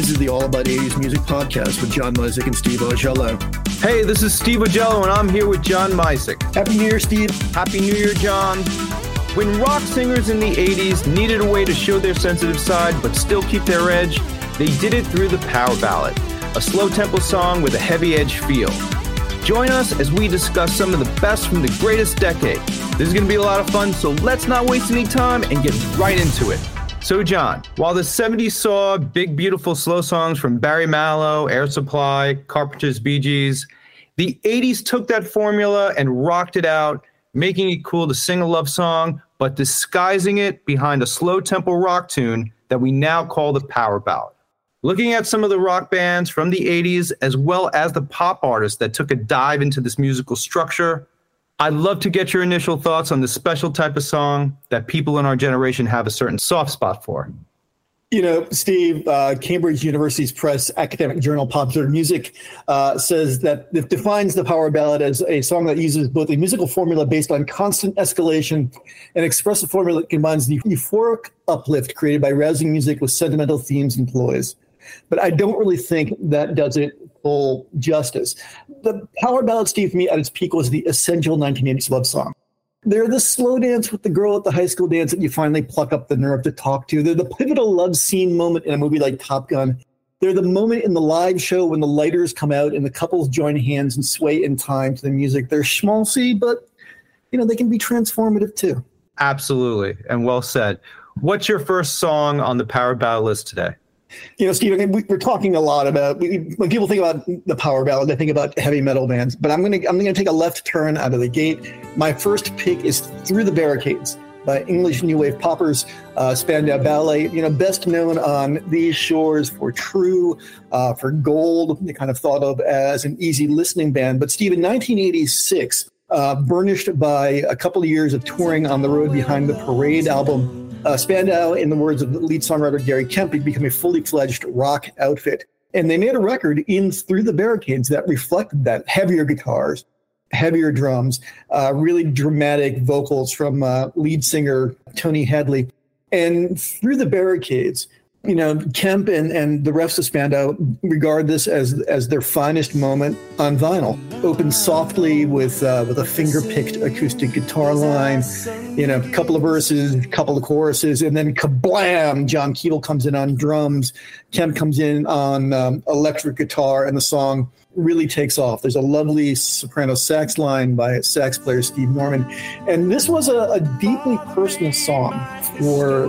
This is the All About 80s Music podcast with John Musick and Steve Ogello. Hey, this is Steve Ogello, and I'm here with John Musick. Happy New Year, Steve. Happy New Year, John. When rock singers in the 80s needed a way to show their sensitive side but still keep their edge, they did it through the power ballad, a slow tempo song with a heavy edge feel. Join us as we discuss some of the best from the greatest decade. This is going to be a lot of fun, so let's not waste any time and get right into it. So, John, while the 70s saw big, beautiful slow songs from Barry Manilow, Air Supply, Carpenter's Bee Gees, the 80s took that formula and rocked it out, making it cool to sing a love song, but disguising it behind a slow tempo rock tune that we now call the power ballad. Looking at some of the rock bands from the 80s, as well as the pop artists that took a dive into this musical structure, I'd love to get your initial thoughts on the special type of song that people in our generation have a certain soft spot for. You know, Steve, uh, Cambridge University's Press academic journal Popular Music uh, says that it defines the power ballad as a song that uses both a musical formula based on constant escalation and expressive formula that combines the euphoric uplift created by rousing music with sentimental themes and ploys. But I don't really think that does it full justice. The power ballad, Steve, for me at its peak was the essential 1980s love song. They're the slow dance with the girl at the high school dance that you finally pluck up the nerve to talk to. They're the pivotal love scene moment in a movie like Top Gun. They're the moment in the live show when the lighters come out and the couples join hands and sway in time to the music. They're schmaltzy, but you know they can be transformative too. Absolutely, and well said. What's your first song on the power ballad list today? You know, Steve, we're talking a lot about when people think about the power ballad, they think about heavy metal bands. But I'm gonna I'm gonna take a left turn out of the gate. My first pick is "Through the Barricades" by English new wave poppers, uh, Spandau Ballet. You know, best known on these shores for True, uh, for Gold. They kind of thought of as an easy listening band. But Steve, in 1986. Uh, burnished by a couple of years of touring on the road behind the Parade album, uh, Spandau, in the words of the lead songwriter Gary Kemp, had become a fully fledged rock outfit. And they made a record in Through the Barricades that reflected that heavier guitars, heavier drums, uh, really dramatic vocals from uh, lead singer Tony Hadley. And Through the Barricades, you know, Kemp and, and the rest of Spandau regard this as as their finest moment on vinyl. Opens softly with uh, with a finger picked acoustic guitar line, you know, a couple of verses, a couple of choruses, and then kablam! John Keeble comes in on drums, Kemp comes in on um, electric guitar, and the song really takes off. There's a lovely soprano sax line by sax player Steve Norman, and this was a, a deeply personal song for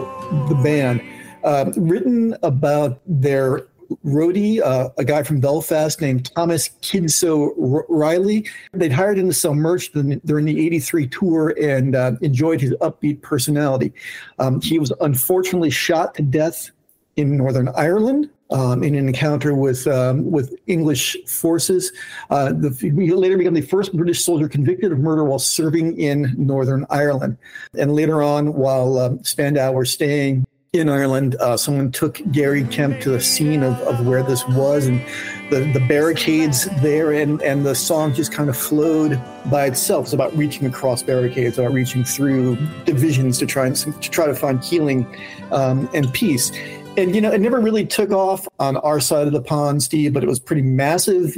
the band uh, written about their roadie, uh, a guy from Belfast named Thomas Kidso Reilly. They'd hired him to sell merch during the 83 tour and uh, enjoyed his upbeat personality. Um, he was unfortunately shot to death in Northern Ireland. Um, in an encounter with um, with English forces, uh, the, he later became the first British soldier convicted of murder while serving in Northern Ireland. And later on, while um, Spandau were staying in Ireland, uh, someone took Gary Kemp to the scene of, of where this was and the, the barricades there, and, and the song just kind of flowed by itself. It's about reaching across barricades, about reaching through divisions to try and to try to find healing um, and peace and you know, it never really took off on our side of the pond, Steve, but it was pretty massive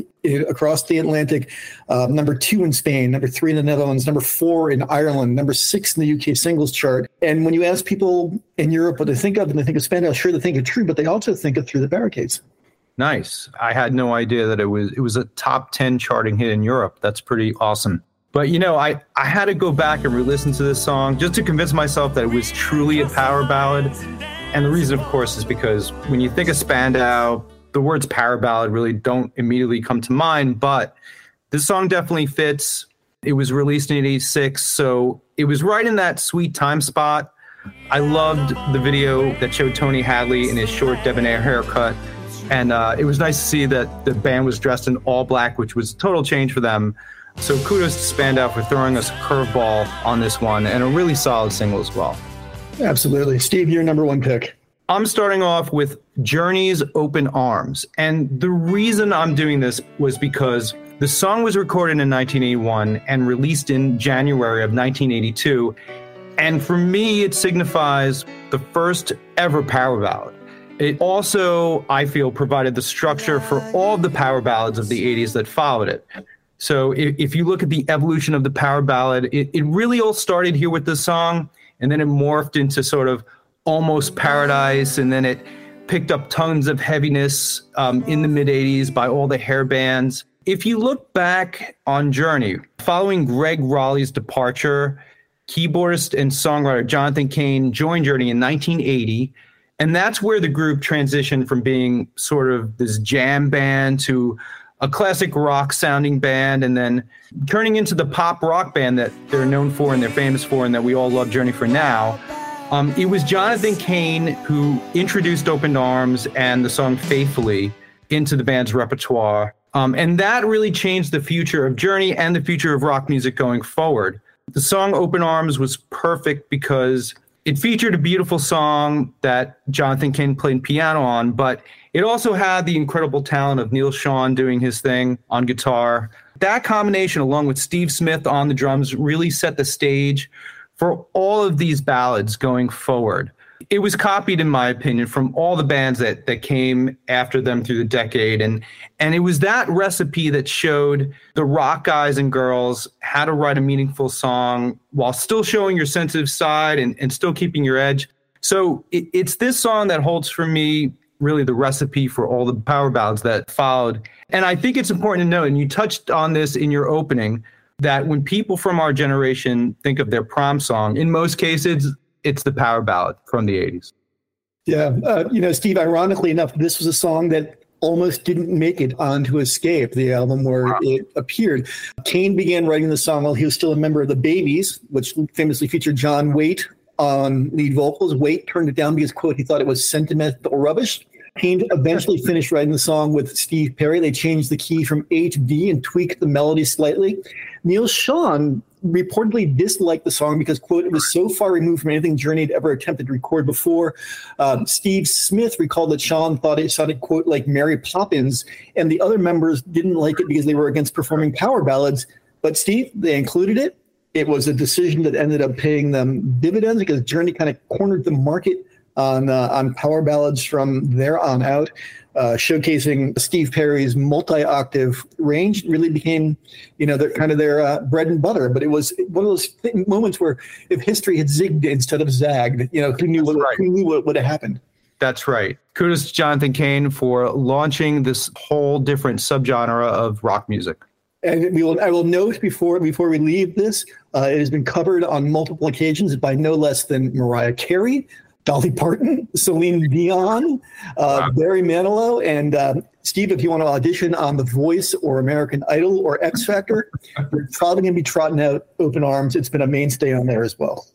across the Atlantic. Uh, number two in Spain, number three in the Netherlands, number four in Ireland, number six in the UK singles chart. And when you ask people in Europe what they think of, and they think of Spandau, sure they think of True, but they also think of Through the Barricades. Nice. I had no idea that it was it was a top ten charting hit in Europe. That's pretty awesome. But you know, I, I had to go back and re-listen to this song just to convince myself that it was truly a power ballad. And the reason, of course, is because when you think of Spandau, the words power ballad really don't immediately come to mind, but this song definitely fits. It was released in 86, so it was right in that sweet time spot. I loved the video that showed Tony Hadley in his short debonair haircut. And uh, it was nice to see that the band was dressed in all black, which was a total change for them. So kudos to Spandau for throwing us a curveball on this one and a really solid single as well. Absolutely. Steve, your number one pick. I'm starting off with Journey's Open Arms. And the reason I'm doing this was because the song was recorded in 1981 and released in January of 1982. And for me, it signifies the first ever power ballad. It also, I feel, provided the structure for all the power ballads of the 80s that followed it. So if, you look at the evolution of the power ballad, it, it really all started here with this song, and then it morphed into sort of almost paradise, and then it picked up tons of heaviness um, in the mid 80s by all the hair bands. If you look back on Journey, following Gregg Rolie's departure, keyboardist and songwriter Jonathan Cain joined Journey in 1980. And that's where the group transitioned from being sort of this jam band to a classic rock sounding band and then turning into the pop rock band that they're known for and they're famous for and that we all love Journey for now. Um, it was Jonathan Cain who introduced Open Arms and the song Faithfully into the band's repertoire. Um, and that really changed the future of Journey and the future of rock music going forward. The song Open Arms was perfect because it featured a beautiful song that Jonathan Cain played piano on, but it also had the incredible talent of Neal Schon doing his thing on guitar. That combination, along with Steve Smith on the drums, really set the stage for all of these ballads going forward. It was copied in my opinion from all the bands that that came after them through the decade. And and it was that recipe that showed the rock guys and girls how to write a meaningful song while still showing your sensitive side and, and still keeping your edge. So it, it's this song that holds for me really the recipe for all the power ballads that followed and i think it's important to note and you touched on this in your opening that when people from our generation think of their prom song in most cases it's the power ballad from the 80s. Yeah. Uh, you know, Steve, ironically enough, this was a song that almost didn't make it onto Escape, the album where wow. it appeared. Cain began writing the song while he was still a member of the Babys, which famously featured John Waite on lead vocals. Waite turned it down because, quote, he thought it was sentimental rubbish. Cain eventually finished writing the song with Steve Perry. They changed the key from A to D and tweaked the melody slightly. Neal Schon reportedly disliked the song because, quote, it was so far removed from anything Journey had ever attempted to record before. Um, Steve Smith recalled that Schon thought it sounded, quote, like Mary Poppins, and the other members didn't like it because they were against performing power ballads. But Steve, they included it. It was a decision that ended up paying them dividends because Journey kind of cornered the market on uh, on power ballads from there on out uh, showcasing Steve Perry's multi-octave range really became, you know, their kind of their uh, bread and butter. But it was one of those th- moments where if history had zigged instead of zagged, you know, who knew what, right. who knew what would have happened. That's right. Kudos to Jonathan Cain for launching this whole different subgenre of rock music. And we will, I will note before before we leave this, uh, it has been covered on multiple occasions by no less than Mariah Carey, Dolly Parton, Celine Dion, uh, wow. Barry Manilow, and uh, Steve, if you want to audition on The Voice or American Idol or X Factor, you're probably going to be trotting out Open Arms. It's been a mainstay on there as well.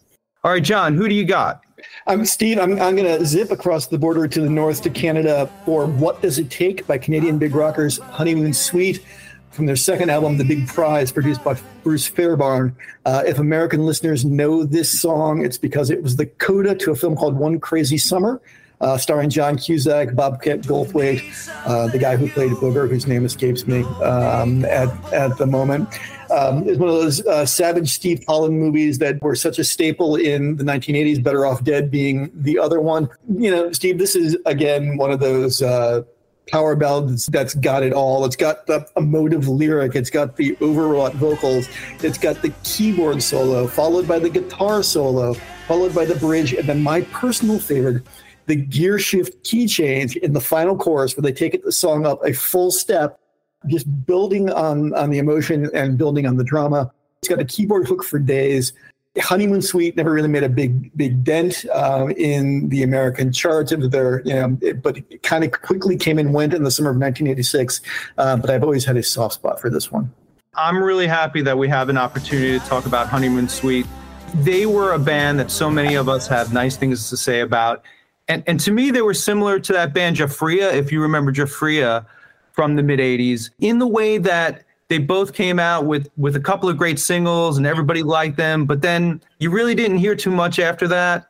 All right, John, who do you got? I'm Steve. I'm, I'm going to zip across the border to the north to Canada for What Does It Take by Canadian big rockers Honeymoon Suite from their second album, The Big Prize, produced by Bruce Fairbairn. Uh, if American listeners know this song, it's because it was the coda to a film called One Crazy Summer, uh, starring John Cusack, Bobcat Goldthwait, uh, the guy who played Booger, whose name escapes me um, at, at the moment. Um, it's one of those uh, savage Steve Holland movies that were such a staple in the 1980s, Better Off Dead being the other one. You know, Steve, this is, again, one of those uh, power ballad that's, that's got it all. It's got the emotive lyric, it's got the overwrought vocals, it's got the keyboard solo, followed by the guitar solo, followed by the bridge, and then my personal favorite, the gear shift key change in the final chorus where they take the song up a full step, just building on on the emotion and building on the drama. It's got a keyboard hook for days. Honeymoon Suite never really made a big big dent uh, in the American charts. Was there, you know, it, but it kind of quickly came and went in the summer of 1986. Uh, but I've always had a soft spot for this one. I'm really happy that we have an opportunity to talk about Honeymoon Suite. They were a band that so many of us have nice things to say about. And, and to me, they were similar to that band Giuffria, if you remember Giuffria from the mid 80s, in the way that they both came out with with a couple of great singles and everybody liked them but then you really didn't hear too much after that.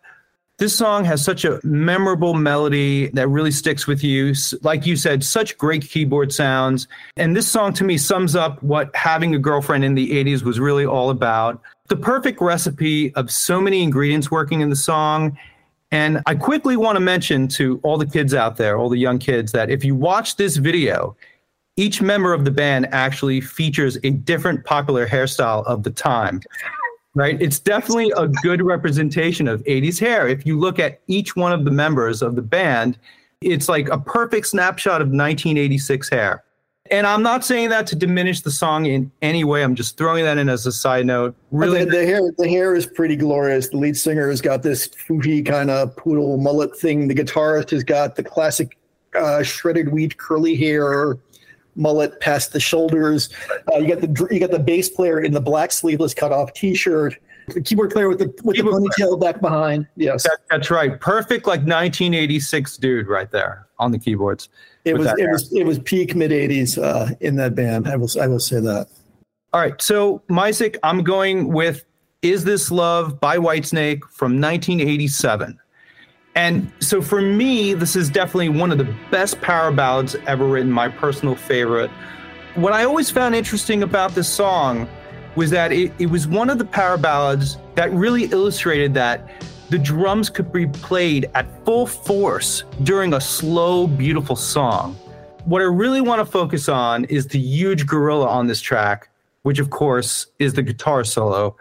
This song has such a memorable melody that really sticks with you. Like you said such great keyboard sounds. And this song to me sums up what having a girlfriend in the 80s was really all about. The perfect recipe of so many ingredients working in the song. And I quickly want to mention to all the kids out there, all the young kids, that if you watch this video, each member of the band actually features a different popular hairstyle of the time. Right? It's definitely a good representation of 80s hair. If you look at each one of the members of the band, it's like a perfect snapshot of 1986 hair. And I'm not saying that to diminish the song in any way. I'm just throwing that in as a side note. Really, the, the hair the hair is pretty glorious. The lead singer has got this foofy kind of poodle mullet thing. The guitarist has got the classic uh, shredded wheat curly hair mullet past the shoulders. Uh, you got the you got the bass player in the black sleeveless cut off T-shirt. The keyboard player with the with keyboard the ponytail player. back behind. Yes, that, that's right. Perfect, like 1986 dude right there on the keyboards. It was it was it was peak mid 80s uh, in that band. I will I will say that. All right, so Musick, I'm going with "Is This Love" by Whitesnake from 1987. And so for me, this is definitely one of the best power ballads ever written, my personal favorite. What I always found interesting about this song was that it, it was one of the power ballads that really illustrated that the drums could be played at full force during a slow, beautiful song. What I really want to focus on is the huge gorilla on this track, which of course is the guitar solo.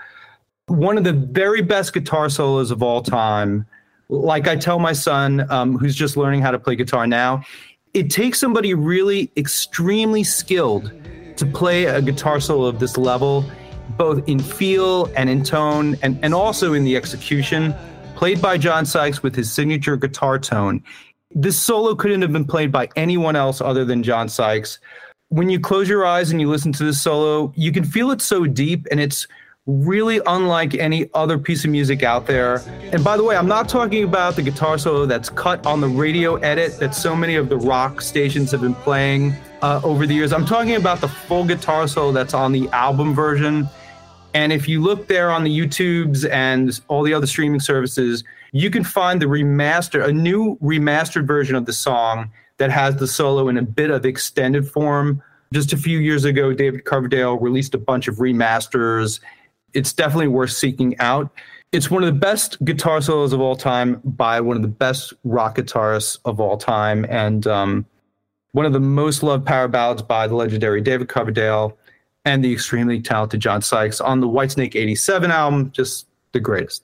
One of the very best guitar solos of all time like I tell my son, um, who's just learning how to play guitar now, it takes somebody really extremely skilled to play a guitar solo of this level, both in feel and in tone, and, and also in the execution. Played by John Sykes with his signature guitar tone. This solo couldn't have been played by anyone else other than John Sykes. When you close your eyes and you listen to this solo, you can feel it so deep and it's really unlike any other piece of music out there. And by the way, I'm not talking about the guitar solo that's cut on the radio edit that so many of the rock stations have been playing uh, over the years. I'm talking about the full guitar solo that's on the album version. And if you look there on the YouTubes and all the other streaming services, you can find the remaster, a new remastered version of the song that has the solo in a bit of extended form. Just a few years ago, David Coverdale released a bunch of remasters it's definitely worth seeking out. It's one of the best guitar solos of all time by one of the best rock guitarists of all time, and um, one of the most loved power ballads by the legendary David Coverdale and the extremely talented John Sykes on the Whitesnake 87 album. Just the greatest.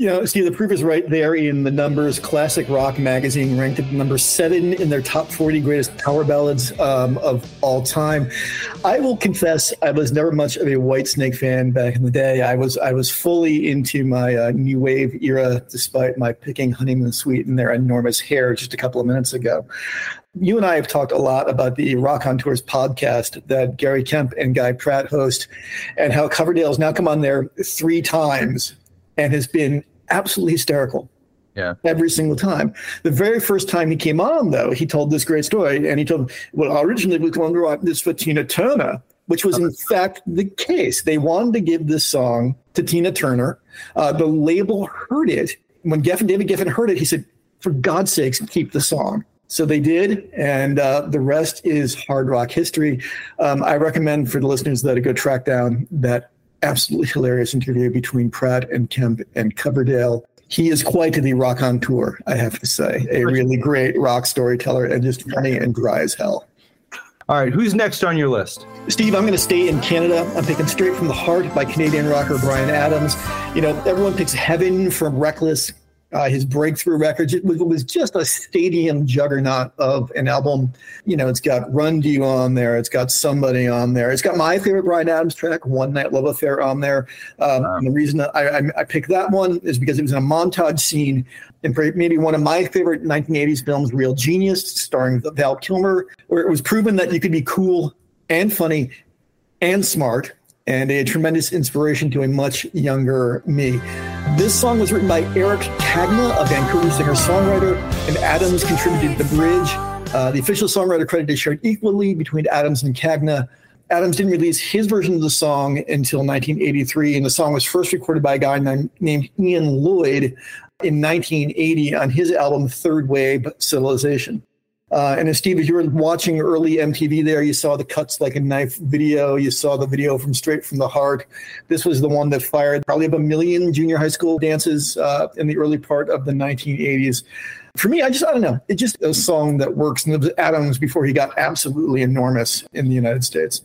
You know, see, the proof is right there in the numbers. Classic Rock magazine ranked at number seven in their top 40 greatest power ballads um, of all time. I will confess, I was never much of a Whitesnake fan back in the day. I was I was fully into my uh, new wave era, despite my picking Honeymoon Suite and their enormous hair just a couple of minutes ago. You and I have talked a lot about the Rockonteurs podcast that Gary Kemp and Guy Pratt host, and how Coverdale's now come on there three times and has been absolutely hysterical. Yeah. Every single time. The very first time he came on, though, he told this great story, and he told, "Well, originally we wanted to write this for Tina Turner." Which was in fact the case. They wanted to give this song to Tina Turner. Uh, the label heard it. When Geffen, David Geffen heard it, he said, "For God's sakes, keep the song." So they did, and uh, the rest is hard rock history. Um, I recommend for the listeners that a go track down that absolutely hilarious interview between Pratt and Kemp and Coverdale. He is quite the rockonteur, I have to say. A really great rock storyteller and just funny and dry as hell. All right, who's next on your list? Steve, I'm going to stay in Canada. I'm picking Straight from the Heart by Canadian rocker Bryan Adams. You know, everyone picks Heaven from Reckless uh, his breakthrough records. It was, it was, just a stadium juggernaut of an album. You know, it's got Run You on there. It's got Somebody on there. It's got my favorite Bryan Adams track, One Night Love Affair, on there. Um, wow. The reason I, I, I, picked that one is because it was in a montage scene in maybe one of my favorite 1980s films, Real Genius, starring Val Kilmer, where it was proven that you could be cool and funny and smart and a tremendous inspiration to a much younger me. This song was written by Eric Kagna, a Vancouver singer songwriter, and Adams contributed the bridge. Uh, the official songwriter credit is shared equally between Adams and Kagna. Adams didn't release his version of the song until 1983, and the song was first recorded by a guy named, named Ian Lloyd in 1980 on his album Third Wave Civilization. Uh, and Steve, if you were watching early MTV there, you saw the Cuts Like a Knife video. You saw the video from Straight from the Heart. This was the one that fired probably a million junior high school dances uh, in the early part of the 1980s. For me, I just, I don't know. It's just a song that works. And it was Adams before he got absolutely enormous in the United States.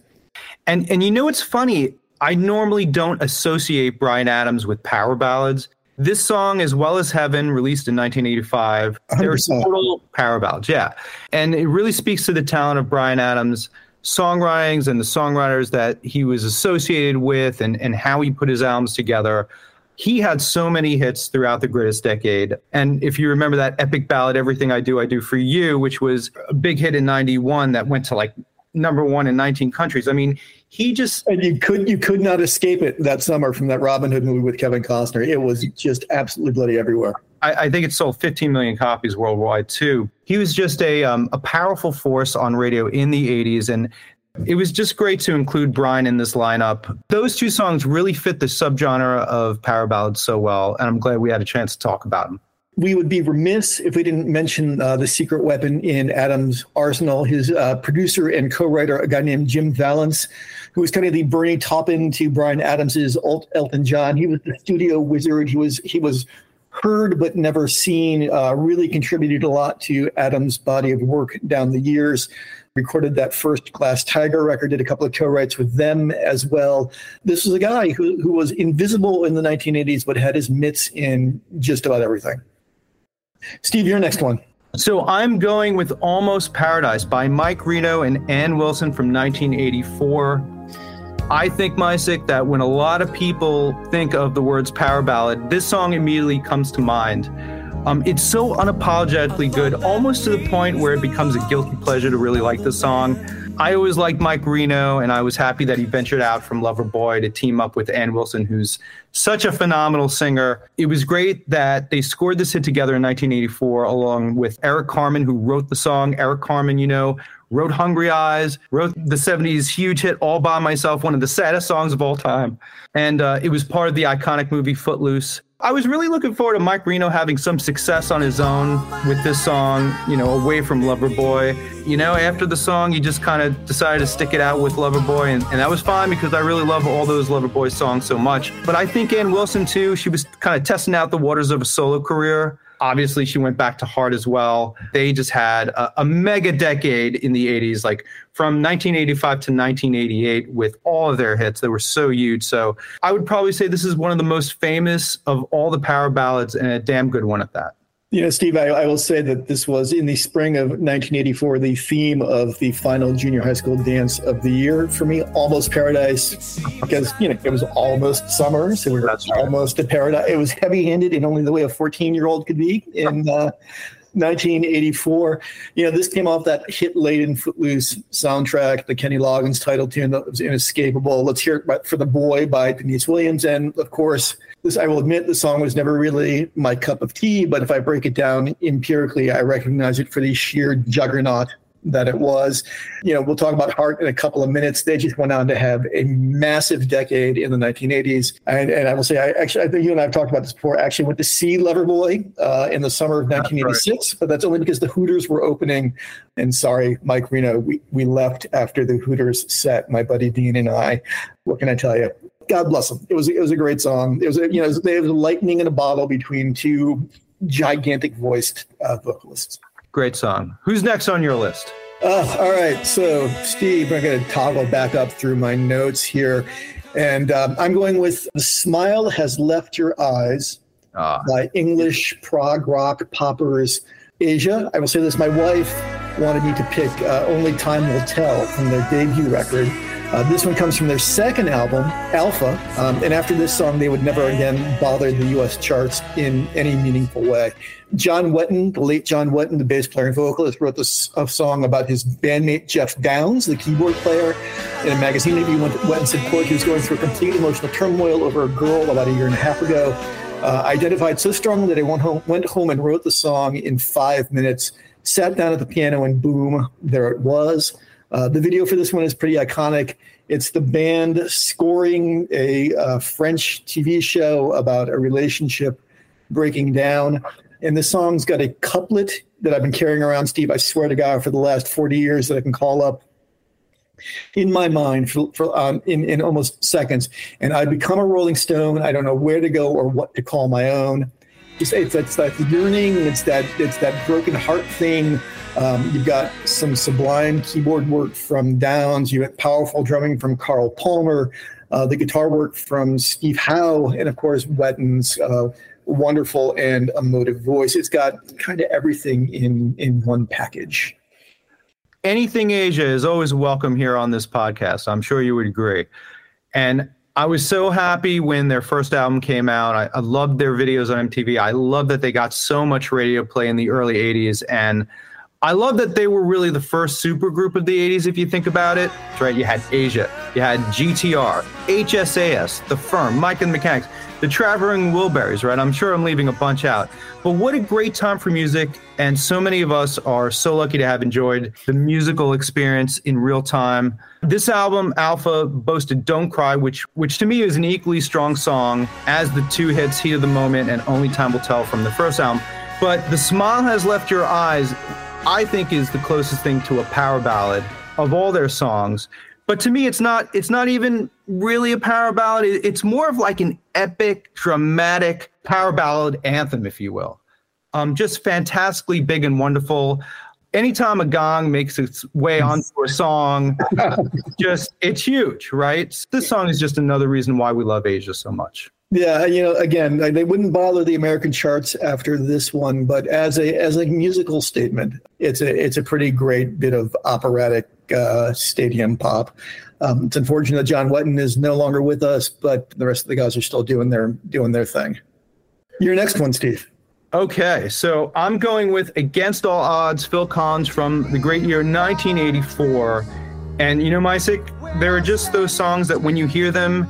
And, and you know, it's funny. I normally don't associate Bryan Adams with power ballads. This song, as well as Heaven, released in 1985, they're total power ballads. Yeah. And it really speaks to the talent of Bryan Adams' songwritings and the songwriters that he was associated with and, and how he put his albums together. He had so many hits throughout the greatest decade. And if you remember that epic ballad, Everything I Do, I Do for You, which was a big hit in 91 that went to like number one in 19 countries. I mean, he just and you could you could not escape it that summer from that Robin Hood movie with Kevin Costner. It was just absolutely bloody everywhere. I, I think it sold 15 million copies worldwide too. He was just a um, a powerful force on radio in the 80s, and it was just great to include Bryan in this lineup. Those two songs really fit the subgenre of power ballads so well, and I'm glad we had a chance to talk about them we would be remiss if we didn't mention uh, the secret weapon in Adams' arsenal. His uh, producer and co-writer, a guy named Jim Vallance, who was kind of the Bernie Taupin to Bryan Adams's Elton John. He was the studio wizard. He was he was heard but never seen. Uh, really contributed a lot to Adams' body of work down the years. Recorded that first Glass Tiger record, did a couple of co-writes with them as well. This was a guy who, who was invisible in the 1980s, but had his mitts in just about everything. Steve, your next one. So I'm going with Almost Paradise by Mike Reno and Ann Wilson from 1984. I think, Musick, that when a lot of people think of the words power ballad, this song immediately comes to mind. Um, it's so unapologetically good, almost to the point where it becomes a guilty pleasure to really like the song. I always liked Mike Reno, and I was happy that he ventured out from Loverboy to team up with Ann Wilson, who's such a phenomenal singer. It was great that they scored this hit together in 1984, along with Eric Carmen, who wrote the song. Eric Carmen, you know, wrote Hungry Eyes, wrote the 70s huge hit All By Myself, one of the saddest songs of all time. And uh, it was part of the iconic movie Footloose. I was really looking forward to Mike Reno having some success on his own with this song, you know, away from Loverboy. You know, after the song, he just kind of decided to stick it out with Loverboy, and, and that was fine because I really love all those Loverboy songs so much. But I think Ann Wilson, too, she was kind of testing out the waters of a solo career. Obviously, she went back to Heart as well. They just had a, a, mega decade in the 80s, like from 1985 to 1988, with all of their hits They were so huge. So I would probably say this is one of the most famous of all the power ballads and a damn good one at that. You know, Steve, I, I, will say that this was in the spring of 1984, the theme of the final junior high school dance of the year for me, almost paradise, because, you know, it was almost summer. So we were That's almost right. paradise. It was heavy handed in only the way a 14 year old could be in uh, 1984. You know, this came off that hit laden Footloose soundtrack, the Kenny Loggins title tune that was inescapable. Let's hear it for the boy by Deniece Williams. And of course, this, I will admit the song was never really my cup of tea, but if I break it down empirically, I recognize it for the sheer juggernaut that it was. You know, we'll talk about Heart in a couple of minutes. They just went on to have a massive decade in the 1980s. And, and I will say, I actually, I think you and I have talked about this before. I actually went to see Loverboy uh, in the summer of 1986, right. but that's only because the Hooters were opening. And sorry, Mike Reno, we, we left after the Hooters set, my buddy Dean and I. What can I tell you? God bless them. It was it was a great song. It was a, you know there was lightning in a bottle between two gigantic voiced uh, vocalists. Great song. Who's next on your list? Uh, all right, so Steve, I'm going to toggle back up through my notes here, and um, I'm going with "The Smile Has Left Your Eyes" ah. by English prog rock poppers Asia. I will say this: my wife wanted me to pick uh, "Only Time Will Tell" from their debut record. Uh, this one comes from their second album, Alpha. Um, and after this song, they would never again bother the US charts in any meaningful way. John Wetton, the late John Wetton, the bass player and vocalist, wrote this a song about his bandmate Geoff Downes, the keyboard player. In a magazine interview, Wetton said, quote, he was going through a complete emotional turmoil over a girl about a year and a half ago. Uh, identified so strongly that I went home, went home and wrote the song in five minutes, sat down at the piano, and boom, there it was. Uh, the video for this one is pretty iconic. It's the band scoring a uh, French TV show about a relationship breaking down. And this song's got a couplet that I've been carrying around, Steve. I swear to God, for the last 40 years that I can call up in my mind for, for um, in, in almost seconds. And I become a Rolling Stone. I don't know where to go or what to call my own. It's, it's, it's that yearning. It's that it's that broken heart thing. Um, you've got some sublime keyboard work from Downes. You have powerful drumming from Carl Palmer. Uh, the guitar work from Steve Howe, and of course Wetton's uh, wonderful and emotive voice. It's got kind of everything in in one package. Anything Asia is always welcome here on this podcast. I'm sure you would agree. And I was so happy when their first album came out. I, I loved their videos on MTV. I love that they got so much radio play in the early 80s. And I love that they were really the first super group of the 80s, if you think about it. That's right. You had Asia, you had GTR, HSAS, The Firm, Mike and the Mechanics, the Traveling Wilburys, right? I'm sure I'm leaving a bunch out. But what a great time for music. And so many of us are so lucky to have enjoyed the musical experience in real time. This album, Alpha, boasted Don't Cry, which, which to me is an equally strong song as the two hits, Heat of the Moment and Only Time Will Tell from the first album. But The Smile Has Left Your Eyes, I think, is the closest thing to a power ballad of all their songs. But to me, it's not. It's not even really a power ballad. It's more of like an epic, dramatic power ballad anthem, if you will. Um, just fantastically big and wonderful. Anytime a gong makes its way onto a song, just it's huge, right? This song is just another reason why we love Asia so much. Yeah, you know, again, they wouldn't bother the American charts after this one, but as a as a musical statement, it's a it's a pretty great bit of operatic uh, stadium pop. Um, it's unfortunate that John Wetton is no longer with us, but the rest of the guys are still doing their doing their thing. Your next one, Steve. Okay, so I'm going with Against All Odds, Phil Collins from the great year 1984. And you know, Musick, there are just those songs that when you hear them,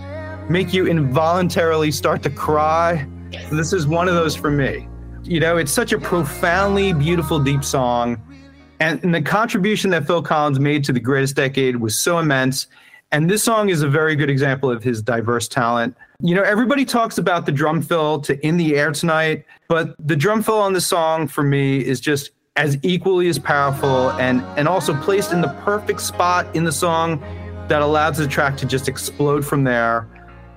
make you involuntarily start to cry. This is one of those for me. You know, it's such a profoundly beautiful, deep song. And, and, the contribution that Phil Collins made to the greatest decade was so immense. And this song is a very good example of his diverse talent. You know, everybody talks about the drum fill to In the Air Tonight, but the drum fill on the song for me is just as equally as powerful and, and also placed in the perfect spot in the song that allows the track to just explode from there.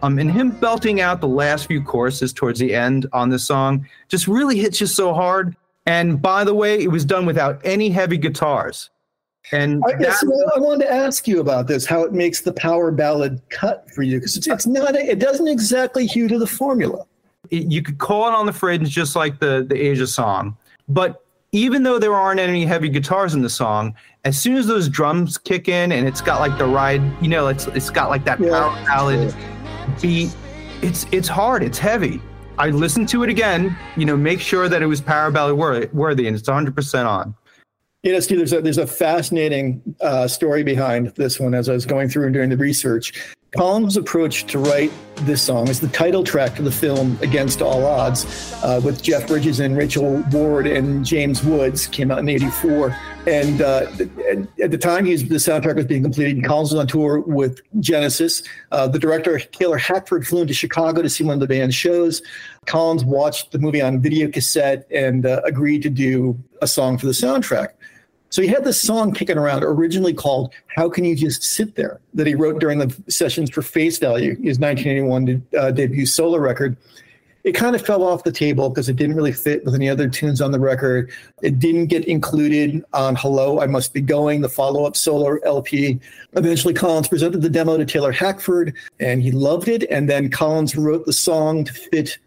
Um, and him belting out the last few choruses towards the end on this song just really hits you so hard. And by the way, it was done without any heavy guitars. And I, guess, well, I wanted to ask you about this, how it makes the power ballad cut for you, because it's, it's not, a, it doesn't exactly hew to the formula. It, you could call it on the fringe, just like the the Asia song. But even though there aren't any heavy guitars in the song, as soon as those drums kick in and it's got like the ride, you know, it's it's got like that yeah. power ballad beat. It's it's hard. It's heavy. I listened to it again, you know, make sure that it was power ballad worthy, and it's 100% on. You know, Steve, there's a, there's a fascinating uh, story behind this one as I was going through and doing the research. Collins' approach to write this song is the title track to the film Against All Odds uh, with Jeff Bridges and Rachel Ward and James Woods, came out in 84. And uh, at the time was, the soundtrack was being completed, Collins was on tour with Genesis. Uh, the director, Taylor Hackford, flew into Chicago to see one of the band's shows. Collins watched the movie on video cassette and uh, agreed to do a song for the soundtrack. So he had this song kicking around, originally called "How Can You Just Sit There," that he wrote during the sessions for Face Value, his 1981 uh, debut solo record. It kind of fell off the table because it didn't really fit with any other tunes on the record. It didn't get included on "Hello, I Must Be Going," the follow-up solo LP. Eventually, Collins presented the demo to Taylor Hackford, and he loved it. And then Collins wrote the song to fit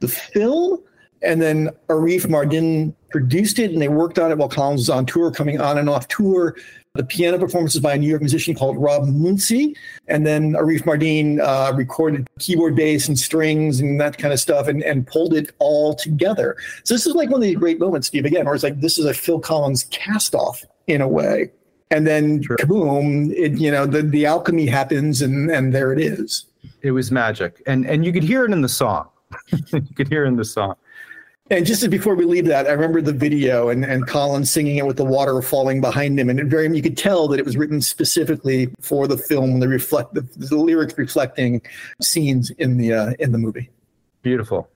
the film and then Arif Mardin produced it and they worked on it while Collins was on tour, coming on and off tour. The piano performances by a New York musician called Rob Mounsey. And then Arif Mardin uh, recorded keyboard bass and strings and that kind of stuff and, and pulled it all together. So this is like one of the great moments, Steve, again, where it's like this is a Phil Collins cast off in a way. And then sure. kaboom, it, you know, the, the alchemy happens and, and there it is. It was magic. And and you could hear it in the song. you could hear it in the song. And just before we leave that, I remember the video and, and Colin singing it with the water falling behind him. And it very you could tell that it was written specifically for the film, the reflect the, the lyrics reflecting scenes in the uh, in the movie. Beautiful.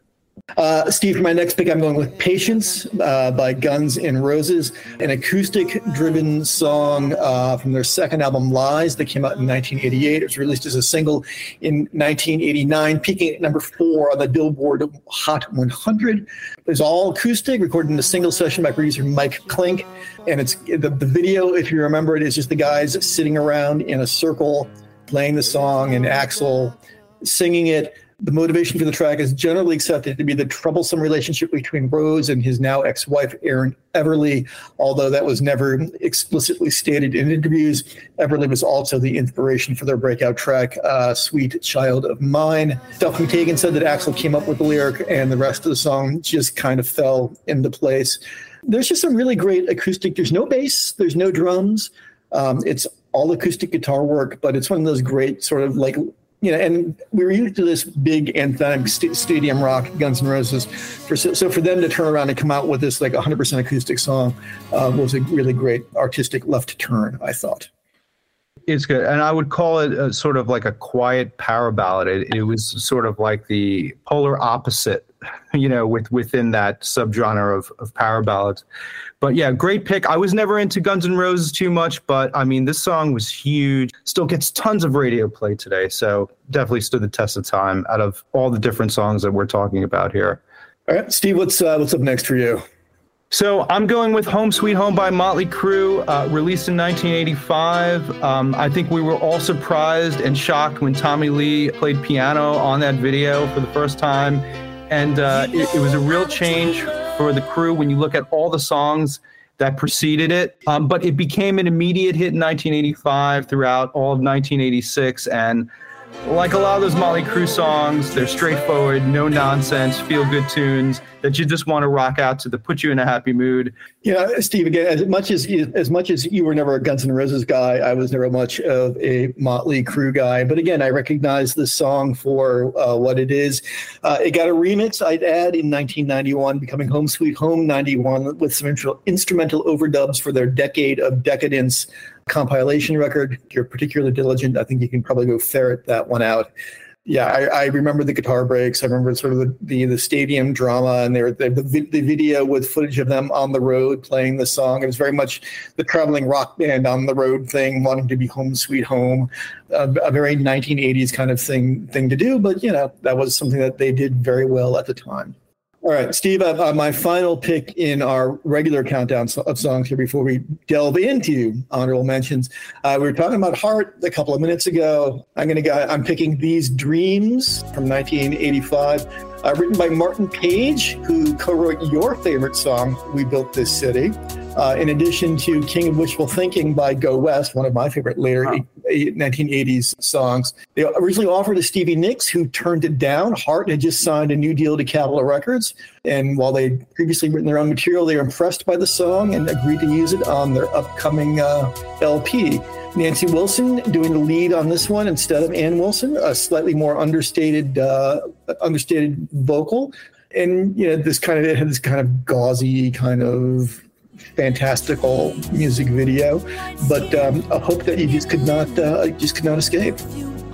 Uh, Steve, for my next pick, I'm going with Patience uh, by Guns N' Roses, an acoustic driven song uh, from their second album, Lies, that came out in 1988. It was released as a single in 1989, peaking at number four on the Billboard Hot 100. It's all acoustic, recorded in a single session by producer Mike Clink. And it's the, the video, if you remember it, is just the guys sitting around in a circle playing the song and Axl singing it the motivation for the track is generally accepted to be the troublesome relationship between Rose and his now ex wife, Erin Everly, although that was never explicitly stated in interviews. Everly was also the inspiration for their breakout track, uh, Sweet Child of Mine. Duff McKagan said that Axl came up with the lyric, and the rest of the song just kind of fell into place. There's just some really great acoustic, there's no bass, there's no drums. Um, it's all acoustic guitar work, but it's one of those great sort of like you know, and we were used to this big anthemic st- stadium rock, Guns N' Roses. For, so for them to turn around and come out with this like 100% acoustic song uh, was a really great artistic left turn, I thought. It's good, and I would call it a, sort of like a quiet power ballad. It, it was sort of like the polar opposite, you know, with within that subgenre of, of power ballads but yeah, great pick. I was never into Guns N' Roses too much, but I mean, this song was huge. Still gets tons of radio play today. So definitely stood the test of time out of all the different songs that we're talking about here. All right, Steve, what's uh, what's up next for you? So I'm going with Home Sweet Home by Motley Crue, uh, released in 1985. Um, I think we were all surprised and shocked when Tommy Lee played piano on that video for the first time. And uh, it, it was a real change for the crew when you look at all the songs that preceded it. Um, but it became an immediate hit in 1985 throughout all of 1986. And like a lot of those Motley Crue songs, they're straightforward, no nonsense, feel good tunes that you just want to rock out to, that put you in a happy mood. Yeah, Steve. Again, as much as as much as you were never a Guns N' Roses guy, I was never much of a Motley Crue guy. But again, I recognize this song for uh, what it is. Uh, it got a remix, I'd add, in 1991, becoming Home Sweet Home 91, with some instrumental overdubs for their Decade of Decadence compilation record. You're particularly diligent, I think you can probably go ferret that one out. Yeah, I, I remember the guitar breaks. I remember sort of the, the, the stadium drama and the, the, the video with footage of them on the road playing the song. It was very much the traveling rock band on the road thing, wanting to be home sweet home, a, a very 1980s kind of thing thing to do. But you know that was something that they did very well at the time. All right, Steve, uh, my final pick in our regular countdown of songs here before we delve into honorable mentions. Uh, we were talking about Heart a couple of minutes ago. I'm going to go, I'm picking These Dreams from 1985, uh, written by Martin Page, who co wrote your favorite song, We Built This City. Uh, in addition to King of Wishful Thinking by Go West, one of my favorite later wow. 1980s songs. They originally offered to Stevie Nicks, who turned it down. Heart had just signed a new deal to Capitol Records. And while they had previously written their own material, they were impressed by the song and agreed to use it on their upcoming uh, LP. Nancy Wilson doing the lead on this one instead of Ann Wilson, a slightly more understated, uh, understated vocal, and you know this kind of it had this kind of gauzy kind of fantastical music video, but um, a hope that you just could not uh, just could not escape.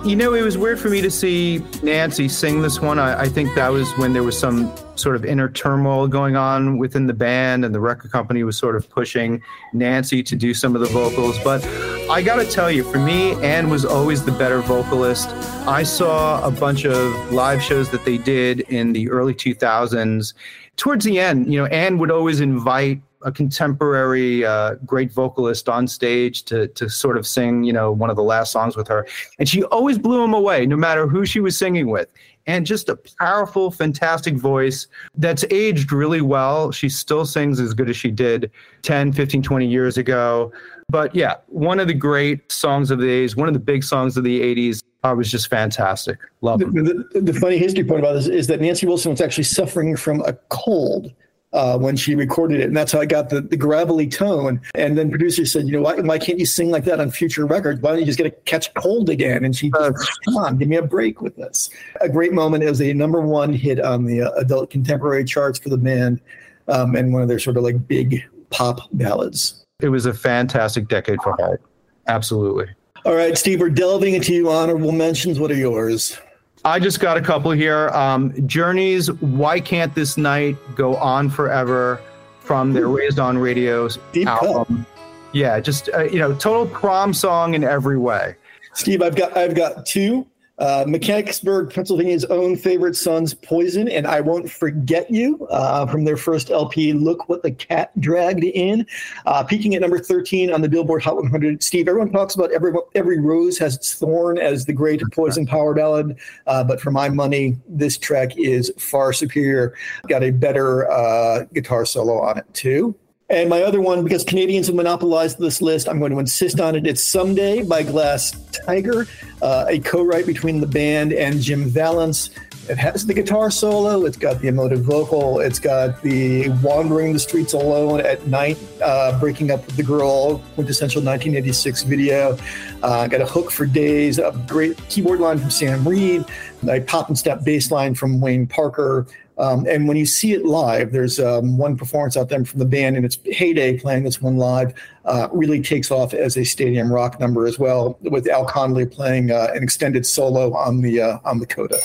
You know, it was weird for me to see Nancy sing this one. I, I, think that was when there was some sort of inner turmoil going on within the band, and the record company was sort of pushing Nancy to do some of the vocals. But I got to tell you, for me, Ann was always the better vocalist. I saw a bunch of live shows that they did in the early 2000s. Towards the end, you know, Ann would always invite a contemporary uh, great vocalist on stage to to sort of sing, you know, one of the last songs with her, and she always blew him away, no matter who she was singing with. And just a powerful, fantastic voice that's aged really well. She still sings as good as she did 10, 15, 20 years ago. But yeah, one of the great songs of the 80s, one of the big songs of the 80s. I was just fantastic. Love the, the, the, funny history point about this is that Nancy Wilson was actually suffering from a cold uh, when she recorded it. And that's how I got the, the gravelly tone. And then producer said, you know, why, why can't you sing like that on future records? Why don't you just get a catch cold again? And she just, come on, give me a break with this. A great moment. It was a number one hit on the uh, adult contemporary charts for the band um, and one of their sort of like big pop ballads. It was a fantastic decade for Heart. Absolutely. All right, Steve, we're delving into honorable mentions. What are yours? I just got a couple here. Um, Journey's "Why Can't This Night Go On Forever" from their Raised on Radios Deep album. Cut. Yeah, just uh, you know, total prom song in every way. Steve, I've got I've got two. Uh, Mechanicsburg, Pennsylvania's own favorite sons, Poison, and I Won't Forget You uh, from their first LP, Look What the Cat Dragged In, uh, peaking at number 13 on the Billboard Hot 100. Steve, everyone talks about every, every rose has its thorn as the great Poison power ballad, uh, but for my money, this track is far superior. Got a better uh, guitar solo on it, too. And my other one, because Canadians have monopolized this list, I'm going to insist on it. It's Someday by Glass Tiger, uh, a co write between the band and Jim Vallance. It has the guitar solo, it's got the emotive vocal, it's got the wandering the streets alone at night, uh, breaking up with the girl, quintessential 1986 video. Uh, got a hook for days, a great keyboard line from Sam Reid, a pop and step bass line from Wayne Parker. Um, and when you see it live, there's um, one performance out there from the band in its heyday playing this one live. Uh, really takes off as a stadium rock number as well, with Al Connelly playing uh, an extended solo on the uh, on the coda.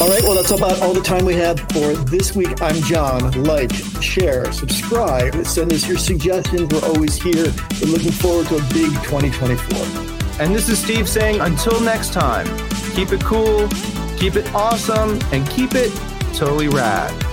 All right, well, that's about all the time we have for this week. I'm John. Like, share, subscribe, send us your suggestions. We're always here. We're looking forward to a big 2024. And this is Steve saying, until next time, keep it cool, keep it awesome, and keep it totally rad.